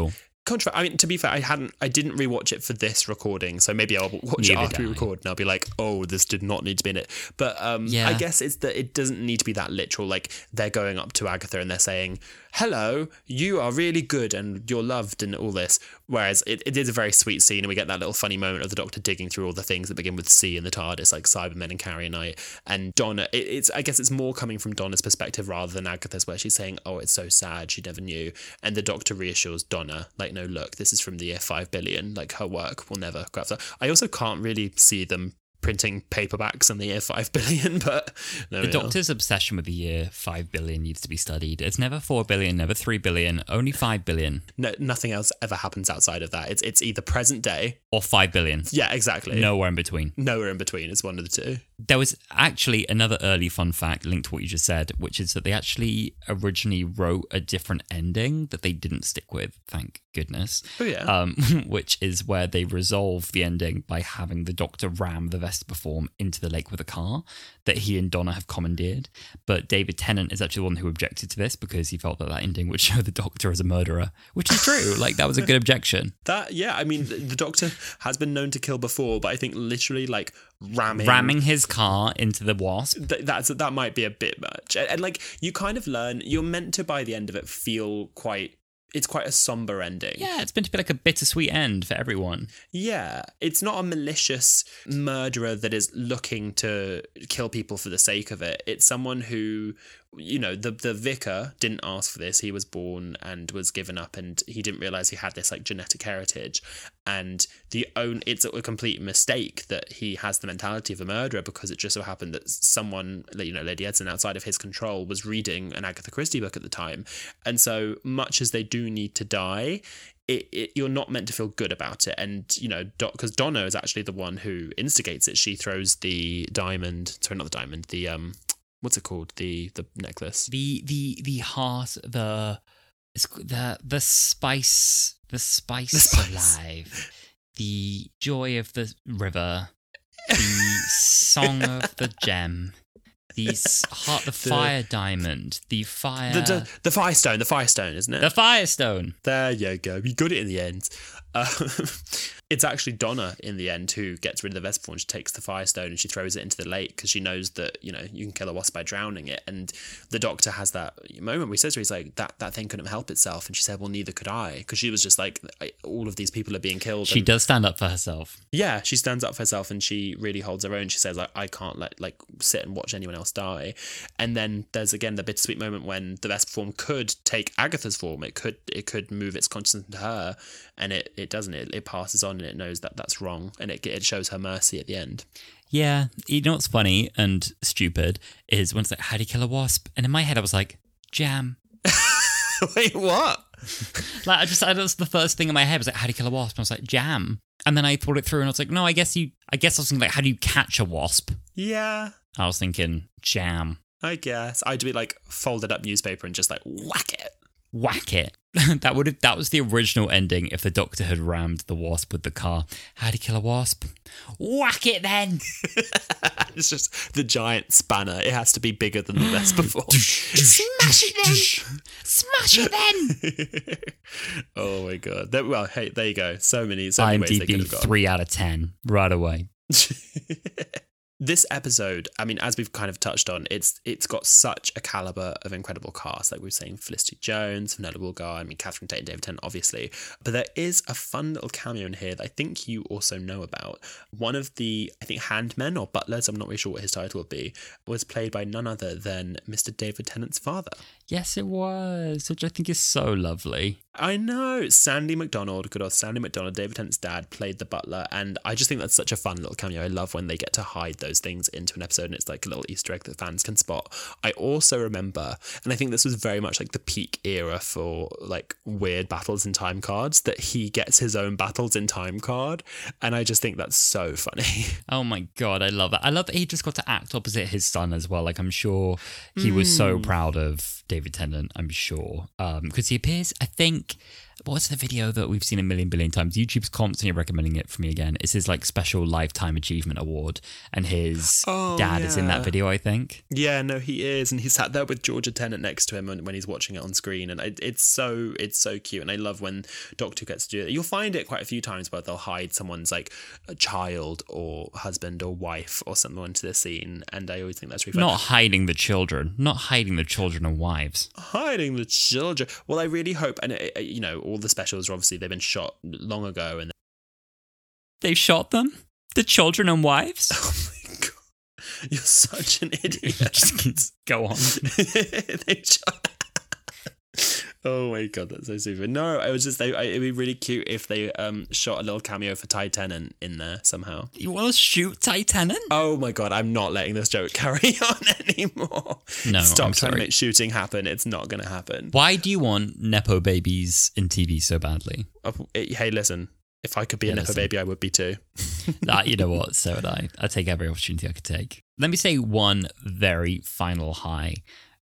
Controversial. contra- I mean, to be fair, I hadn't, I didn't rewatch it for this recording, so maybe I'll watch it after we record, and I'll be like, oh, this did not need to be in it. But um, Yeah. I guess it's that it doesn't need to be that literal. Like they're going up to Agatha and they're saying, "Hello, you are really good and you're loved," and all this. Whereas it, it is a very sweet scene, and we get that little funny moment of the Doctor digging through all the things that begin with C in the TARDIS, like Cybermen and Carrionites, and Donna. It, it's, I guess, it's more coming from Donna's perspective rather than Agatha's, where she's saying, "Oh, it's so sad, she never knew," and the Doctor reassures Donna, like, "No, look, this is from the year five billion. Like, her work will never go after." I also can't really see them printing paperbacks in the year five billion, but The Doctor's obsession with the year 5 billion needs to be studied. It's never 4 billion, never 3 billion, only 5 billion no, nothing else ever happens outside of that. It's it's either present day, or 5 billion. yeah, exactly. Nowhere in between. nowhere in between. It's one of the two. There was actually another early fun fact linked to what you just said, which is that they actually originally wrote a different ending that they didn't stick with, thank goodness. Oh yeah. Um, which is where they resolve the ending by having the Doctor ram the Vespiform into the lake with a car that he and Donna have commandeered. But David Tennant is actually the one who objected to this because he felt that that ending would show the Doctor as a murderer, which is true. like that was a good objection. That yeah, I mean the, the Doctor has been known to kill before, but I think literally like ramming Ramming his car into the Wasp. th- that's that might be a bit much. And, and like you kind of learn, you're meant to by the end of it feel quite. It's quite a somber ending. Yeah, it's meant to be like a bittersweet end for everyone. Yeah, it's not a malicious murderer that is looking to kill people for the sake of it. It's someone who, you know, the the vicar didn't ask for this. He was born and was given up, and he didn't realize he had this like genetic heritage. And the own, it's a complete mistake that he has the mentality of a murderer because it just so happened that someone, you know, Lady Eddison, outside of his control, was reading an Agatha Christie book at the time. And so much as they do need to die, it, it, you're not meant to feel good about it. And, you know, because Donna is actually the one who instigates it. She throws the diamond, sorry, not the diamond, the, um, what's it called? The, the necklace. The the the heart, the it's the the spice, the spice, The spice. alive, the joy of the river, the song of the gem, the heart, the, fire diamond, the fire, The, the, the Firestone, the Firestone, isn't it? the firestone. There you go. You got it in the end. Uh, it's actually Donna in the end who gets rid of the Vespiform. She takes the Firestone and she throws it into the lake because she knows that you know you can kill a wasp by drowning it. And the Doctor has that moment where he says to her, "He's like that that thing couldn't help itself," and she said, "Well, neither could I," because she was just like, "All of these people are being killed." She and- does stand up for herself. yeah, she stands up for herself and she really holds her own. She says, like, I can't let like sit and watch anyone else die. And then there's again the bittersweet moment when the Vespiform could take Agatha's form. It could it could move its consciousness into her, and it, it doesn't. It, it passes on and it knows that that's wrong, and it it shows her mercy at the end. Yeah, you know what's funny and stupid is when it's like, how do you kill a wasp? And in my head, I was like, jam. Wait, what? Like I just, I, that's the first thing in my head was like, how do you kill a wasp? And I was like, jam. And then I thought it through, and I was like, no, I guess you, I guess I was thinking like, how do you catch a wasp? Yeah, I was thinking jam, I guess I'd be like folded up newspaper and just like whack it. whack it. that would have that was the original ending if the doctor had rammed the wasp with the car. How'd he kill a wasp? Whack it then. it's just the giant spanner. It has to be bigger than the best before. Smash it then. Smash it then. oh my god. There- well, hey, there you go. So many, so many ways they could have gone. three out of ten right away. This episode, I mean, as we've kind of touched on, it's it's got such a caliber of incredible cast. Like we were saying, Felicity Jones, Fenella Woolgar, I mean, Catherine Tate and David Tennant, obviously. But there is a fun little cameo in here that I think you also know about. One of the, I think, handmen or butlers, I'm not really sure what his title would be, was played by none other than Mr. David Tennant's father. Yes, it was, which I think is so lovely. I know. Sandy McDonald, good old Sandy McDonald, David Tennant's dad, played the butler. And I just think that's such a fun little cameo. I love when they get to hide those things into an episode and it's like a little Easter egg that fans can spot. I also remember, and I think this was very much like the peak era for like weird battles in time cards, that he gets his own battles in time card. And I just think that's so funny. Oh my god, I love that. I love that he just got to act opposite his son as well. Like I'm sure he was so hmm. proud of David Tennant. I'm sure um, because he appears. I think week what's the video that we've seen a million billion times? YouTube's constantly recommending it for me again. It's his like special lifetime achievement award, and his Oh, dad is in that video. I think. Yeah, no, he is, and he sat there with Georgia Tennant next to him when, when he's watching it on screen, and I, it's so it's so cute, and I love when Doctor gets to do it. You'll find it quite a few times where they'll hide someone's like a child or husband or wife or someone into the scene, and I always think that's really fun. Not hiding the children, not hiding the children and wives. hiding the children. Well, I really hope, and uh, you know, all the specials are obviously they've been shot long ago, and they've shot them, the children and wives. oh my god, you're such an idiot. Just go on. they shot. Oh my god, that's so stupid. No, I was just they, I, it'd be really cute if they um shot a little cameo for Ty Tennant in there somehow. You want to shoot Titanic? Oh my god, I'm not letting this joke carry on anymore. No, stop I'm trying sorry. to make shooting happen. It's not going to happen. Why do you want nepo babies in TV so badly? Uh, Hey, listen, if I could be a Yeah, nepo listen. baby, I would be too. Ah, you know what? So would I. I take every opportunity I could take. Let me say one very final high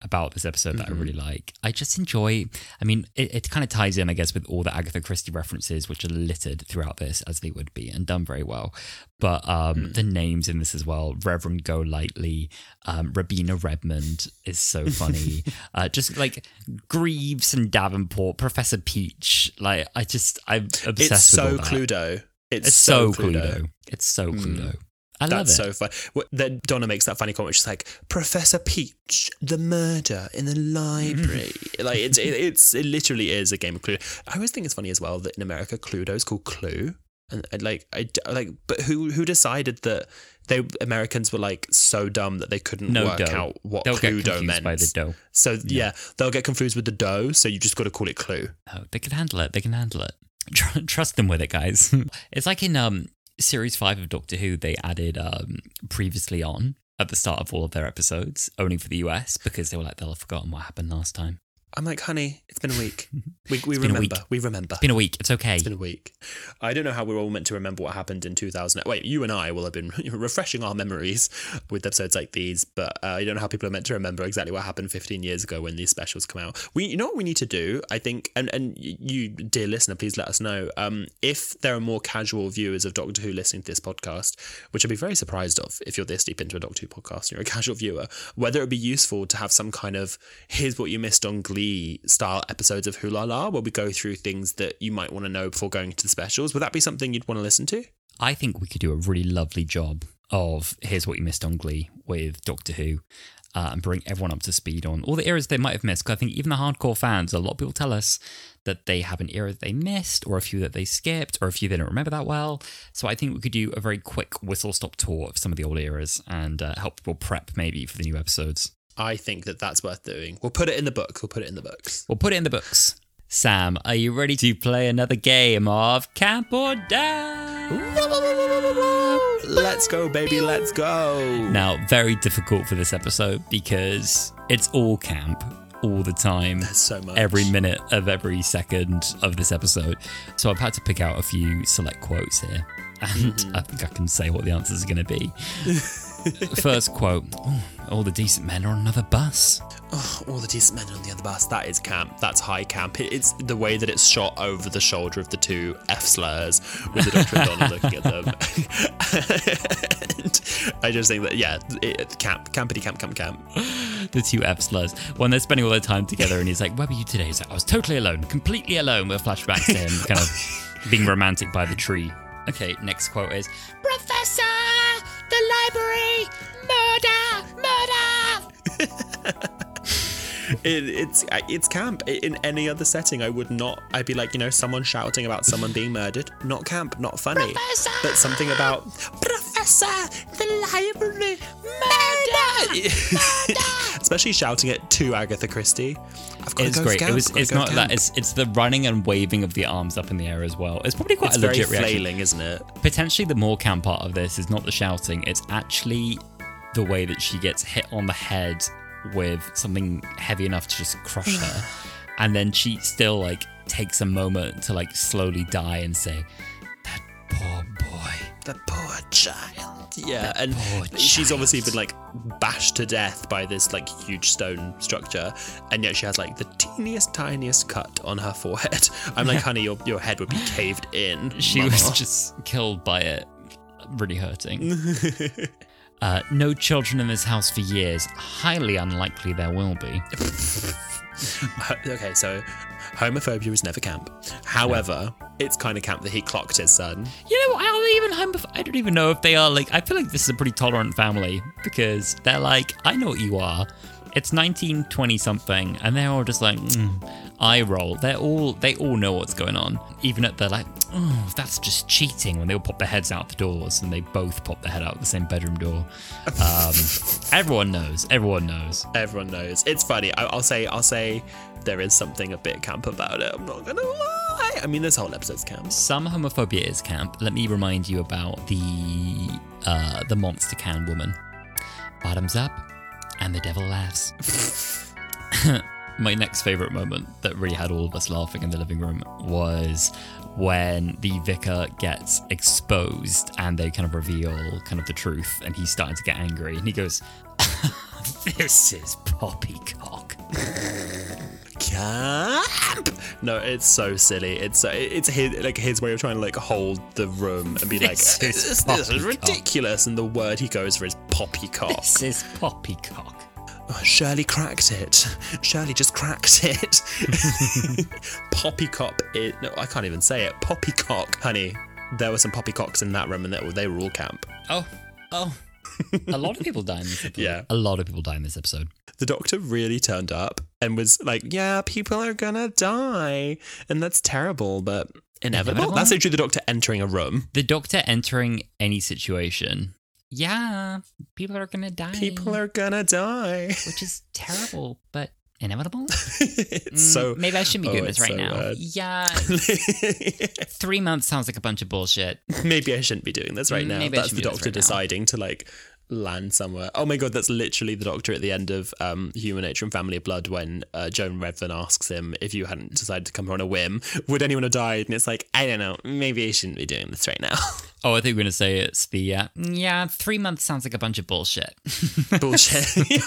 about this episode that I really like. I just enjoy. I mean, it, it kind of ties in, I guess, with all the Agatha Christie references, which are littered throughout this, as they would be, and done very well. But um, the names in this as well, Reverend Golightly, um, Robina Redmond is so funny. uh, just like Greaves and Davenport, Professor Peach. Like, I just, I'm obsessed It's with so. Cluedo. It's, It's so Cluedo. It's so Cluedo. I love That's it. so fun. Wh- Then Donna makes that funny comment. She's like, "Professor Peach, the murder in the library." like it's it, it's it literally is a game of Cluedo. I always think it's funny as well that in America Cluedo is called Clue, and, and like I like, but who who decided that they Americans were like so dumb that they couldn't No work dough. out what They'll Cluedo meant by the dough. So yeah. they'll get confused with the dough. So you just got to call it Clue. No, they can handle it. They can handle it. Trust them with it, guys. it's like in um series five of Doctor Who, they added um previously on at the start of all of their episodes, only for the US, because they were like they'll have forgotten what happened last time. I'm like, honey, it's been a week. We, we remember. week. We remember. It's been a week. It's okay. It's been a week. I don't know how we're all meant to remember what happened in 2000. Wait, you and I will have been refreshing our memories with episodes like these, but uh, I don't know how people are meant to remember exactly what happened 15 years ago when these specials come out. We, you know what we need to do? I think, and and you, dear listener, please let us know um, if there are more casual viewers of Doctor Who listening to this podcast, which I'd be very surprised of if you're this deep into a Doctor Who podcast and you're a casual viewer. Whether it would be useful to have some kind of here's what you missed on Glee style episodes of Wholala, where we go through things that you might want to know before going to the specials. Would that be something you'd want to listen to? I think we could do a really lovely job of here's what you missed on Glee with Doctor Who. Uh, and bring everyone up to speed on all the eras they might have missed. Because I think even the hardcore fans, a lot of people tell us that they have an era that they missed, or a few that they skipped, or a few they don't remember that well. So I think we could do a very quick whistle stop tour of some of the old eras and uh, help people prep maybe for the new episodes. I think that that's worth doing. We'll put it in the books. We'll put it in the books. We'll put it in the books. Sam, are you ready to play another game of Camp or Down? Let's go, baby. Let's go. Now, very difficult for this episode because it's all camp all the time. There's so much. Every minute of every second of this episode. So I've had to pick out a few select quotes here. And Mm-hmm. I think I can say what the answers are going to be. First quote "Oh, All the decent men are on another bus. Oh, all the decent men are on the other bus. That is camp. That's high camp. It- It's the way that it's shot over the shoulder of the two F slurs with the Doctor and Donna looking at them. and I just think that, yeah, it, camp, campity camp, camp, camp. The two F slurs. When they're spending all their time together and he's like, Where were you today? He's like, I was totally alone, completely alone, with flashbacks to him kind of being romantic by the tree. Okay, next quote is Professor! The library! Murder! Murder! It, it's uh, it's camp. In any other setting, I would not. I'd be like, you know, someone shouting about someone being murdered. Not camp, not funny. Professor! But something about Professor, the library, murder. Especially shouting it to Agatha Christie. I've got It's to go great. Camp, it was. It's go not that. It's it's the running and waving of the arms up in the air as well. It's probably quite It's a very legit reaction. flailing, isn't it? Potentially, the more camp part of this is not the shouting. It's actually the way that she gets hit on the head with something heavy enough to just crush her, and then she still like takes a moment to like slowly die and say, "That poor boy." The poor child. Yeah, and poor she's obviously been like bashed to death by this like huge stone structure, and yet she has like the teeniest, tiniest cut on her forehead. I'm like, honey, your your head would be caved in. She mama." was just killed by it, really hurting. Uh, no children in this house for years. Highly unlikely there will be. okay, so homophobia was never camp. However, it's kind of camp that he clocked his son. You know, I don't even homoph- I don't even know if they are like. I feel like this is a pretty tolerant family because they're like, I know what you are. It's 1920 something, and they're all just like, mm, eye roll. They're all they all know what's going on. Even at the like, oh, that's just cheating when they all pop their heads out the doors, and they both pop their head out the same bedroom door. Um, everyone knows. Everyone knows. Everyone knows. It's funny. I, I'll say, I'll say, there is something a bit camp about it. I'm not gonna lie. I mean, this whole episode's camp. Some homophobia is camp. Let me remind you about the uh, the monster can woman. Bottoms up, and the devil laughs. My next favorite moment that really had all of us laughing in the living room was when the vicar gets exposed and they kind of reveal kind of the truth, and he's starting to get angry, and he goes, "This is poppycock." camp. No, it's so silly. It's so it's his like his way of trying to like hold the room and be like, This this, is is, this is ridiculous. And the word he goes for is poppycock. This is poppycock. Oh, Shirley cracked it. Shirley just cracked it. poppycock. It. No, I can't even say it. Poppycock, honey. There were some poppycocks in that room, and they were, all camp. Oh, oh. a lot of people die in this episode. Yeah. A lot of people die in this episode. The doctor really turned up and was like, "Yeah, people are gonna die, and that's terrible, but inevitable." Inevitable? That's literally the doctor entering a room. The doctor entering any situation. Yeah, people are gonna die. People are gonna die. which is terrible, but inevitable. Mm, so. maybe I shouldn't be oh, doing this right so now. bad. Yeah, three months sounds like a bunch of bullshit. maybe I shouldn't be doing this right now. Maybe I that's the shouldn't do this doctor right now. deciding to like land somewhere. Oh my god, that's literally the doctor at the end of um, Human Nature and Family of Blood when uh, Joan Redfern asks him if you hadn't decided to come here on a whim, would anyone have died? And it's like, I don't know, maybe I shouldn't be doing this right now. Oh, I think we're gonna say it's the uh, yeah. Three months sounds like a bunch of bullshit. Bullshit.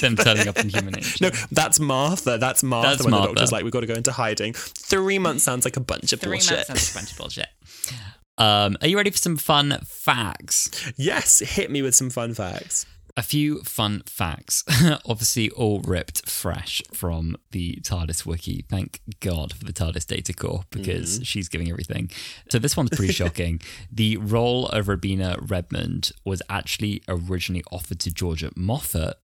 Them turning up in human age. no, that's Martha. That's Martha That's when Martha. the doctor's like, we've got to go into hiding. Three months sounds like a bunch of Three bullshit. months sounds like a bunch of bullshit. Um, are you ready for some fun facts? Yes, hit me with some fun facts. A few fun facts, obviously all ripped fresh from the TARDIS wiki. Thank God for the TARDIS data core because she's giving everything. So this one's pretty shocking. The role of Robina Redmond was actually originally offered to Georgia Moffett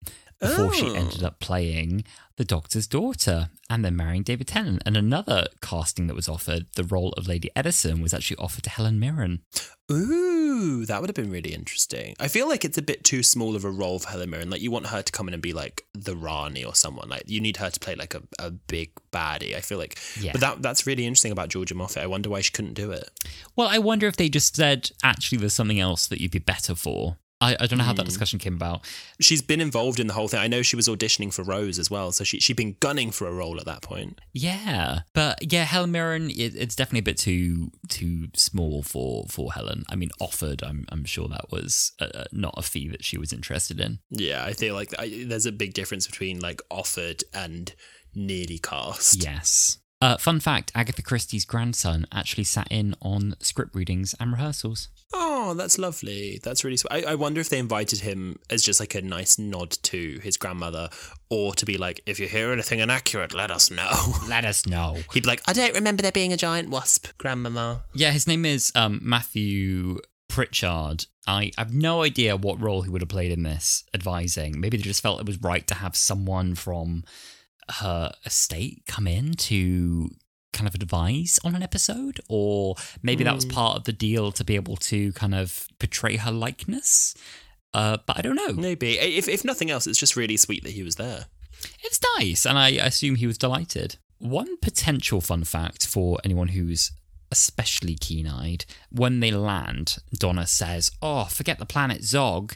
before she Oh. ended up playing the Doctor's daughter and then marrying David Tennant. And another casting that was offered, the role of Lady Eddison, was actually offered to Helen Mirren. Ooh, that would have been really interesting. I feel like it's a bit too small of a role for Helen Mirren. Like you want her to come in and be like the Rani or someone. Like you need her to play like a, a big baddie. I feel like. Yeah. But that that's really interesting about Georgia Moffett. I wonder why she couldn't do it. Well, I wonder if they just said, actually, there's something else that you'd be better for. I, I don't know how Hmm. that discussion came about. She's been involved in the whole thing. I know she was auditioning for Rose as well, so she she'd been gunning for a role at that point. Yeah, but yeah, Helen Mirren, it, it's definitely a bit too too small for for Helen. I mean, offered, I'm I'm sure that was uh not a fee that she was interested in. Yeah, I feel like I, there's a big difference between like offered and nearly cast. Yes. Uh, fun fact: Agatha Christie's grandson actually sat in on script readings and rehearsals. Oh, that's lovely. That's really sweet. I, I wonder if they invited him as just like a nice nod to his grandmother, or to be like, if you hear anything inaccurate, let us know. Let us know. He'd be like, I don't remember there being a giant wasp, grandmama. Yeah, his name is um, Matthew Pritchard. I have no idea what role he would have played in this advising. Maybe they just felt it was right to have someone from her estate come in to kind of advise on an episode, or maybe that was part of the deal to be able to kind of portray her likeness. Uh, but I don't know. Maybe. If, if nothing else, it's just really sweet that he was there. It's nice, and I assume he was delighted. One potential fun fact for anyone who's especially keen eyed when they land, Donna says, Oh, forget the planet Zog.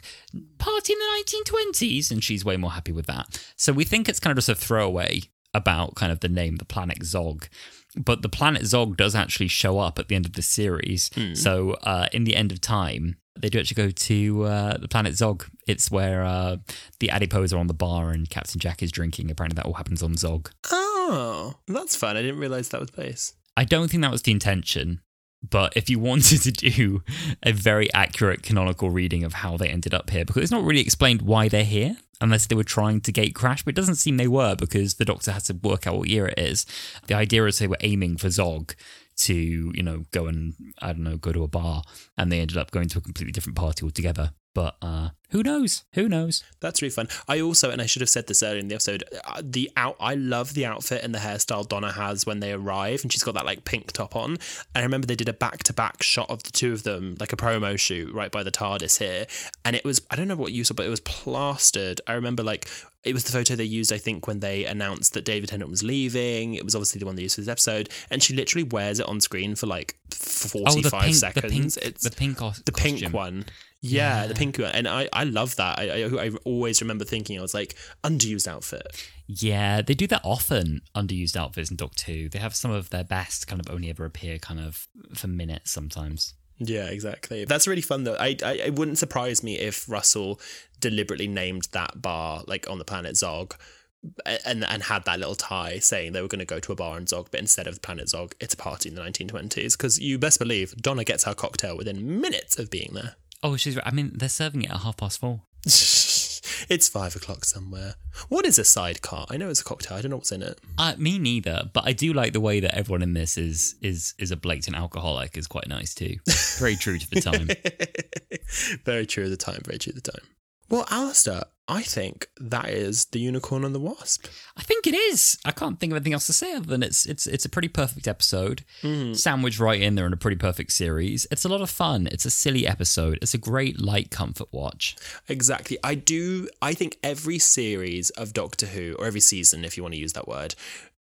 Party in the 1920s. And she's way more happy with that. So we think it's kind of just a throwaway about kind of the name, the planet Zog. But the planet Zog does actually show up at the end of the series. So uh, in the end of time, they do actually go to uh, the planet Zog. It's where uh, the adipose are on the bar and Captain Jack is drinking. Apparently, that all happens on Zog. Oh, that's fun. I didn't realize that was base. I don't think that was the intention, but if you wanted to do a very accurate canonical reading of how they ended up here, because it's not really explained why they're here, unless they were trying to gate crash, but it doesn't seem they were because the doctor had to work out what year it is. The idea is they were aiming for Zog to, you know, go and, I don't know, go to a bar, and they ended up going to a completely different party altogether. But uh, who knows? Who knows? That's really fun. I also, and I should have said this earlier in the episode, uh, the out. I love the outfit and the hairstyle Donna has when they arrive, and she's got that like pink top on. And I remember they did a back to back shot of the two of them, like a promo shoot right by the TARDIS here, and it was I don't know what you saw, but it was plastered. I remember like it was the photo they used, I think, when they announced that David Tennant was leaving. It was obviously the one they used for this episode, and she literally wears it on screen for like oh, the pink, seconds. the pink, it's the pink, the pink one. Yeah, Yeah. the pink one, and I, I love that. I, I I always remember thinking I was like underused outfit. Yeah, they do that often. Underused outfits in Doctor Who. They have some of their best kind of only ever appear kind of for minutes sometimes. Yeah, exactly. That's really fun though. I, I it wouldn't surprise me if Russell deliberately named that bar like on the planet Zog. And and had that little tie saying they were going to go to a bar in Zog, but instead of the planet Zog, it's a party in the 1920s. Because you best believe Donna gets her cocktail within minutes of being there. Oh, she's. right. I mean, they're serving it at half past four. it's five o'clock somewhere. What is a sidecar? I know it's a cocktail. I don't know what's in it. Uh, me neither. But I do like the way that everyone in this is is is a blatant alcoholic. is quite nice too. Very true to the time. very true of the time. Very true of the time. Well, Alasdair, I think that is the unicorn and the wasp. I think it is. I can't think of anything else to say other than it's it's it's a pretty perfect episode. Mm. Sandwiched right in there in a pretty perfect series. It's a lot of fun. It's a silly episode. It's a great light comfort watch. Exactly. I do. I think every series of Doctor Who, or every season, if you want to use that word,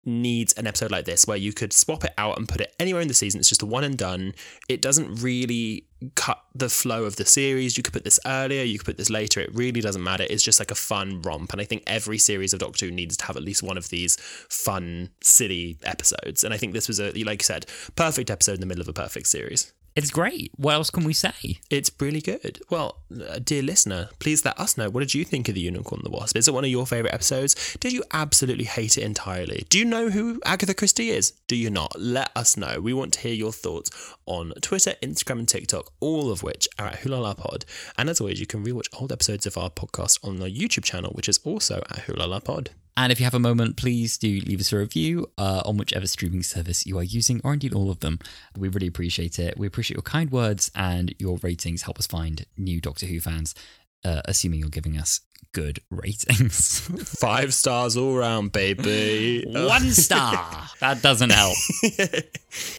needs an episode like this where you could swap it out and put it anywhere in the season. It's just a one and done. It doesn't really cut the flow of the series. You could put this earlier, you could put this later. It really doesn't matter. It's just like a fun romp. And I think every series of Doctor Who needs to have at least one of these fun, silly episodes. And I think this was a, like you said, perfect episode in the middle of a perfect series. It's great. What else can we say? It's really good. Well, uh, dear listener, please let us know. What did you think of The Unicorn and the Wasp? Is it one of your favourite episodes? Did you absolutely hate it entirely? Do you know who Agatha Christie is? Do you not? Let us know. We want to hear your thoughts on Twitter, Instagram, and TikTok, all of which are at Wholala Pod. And as always, you can rewatch old episodes of our podcast on our YouTube channel, which is also at Wholala Pod. And if you have a moment, please do leave us a review uh, on whichever streaming service you are using, or indeed all of them. We really appreciate it. We appreciate your kind words and your ratings help us find new Doctor Who fans, uh, assuming you're giving us good ratings. Five stars all round, baby. One star. That doesn't help.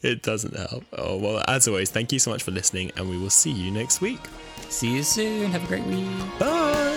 it doesn't help. Oh, well, as always, thank you so much for listening, and we will see you next week. See you soon. Have a great week. Bye.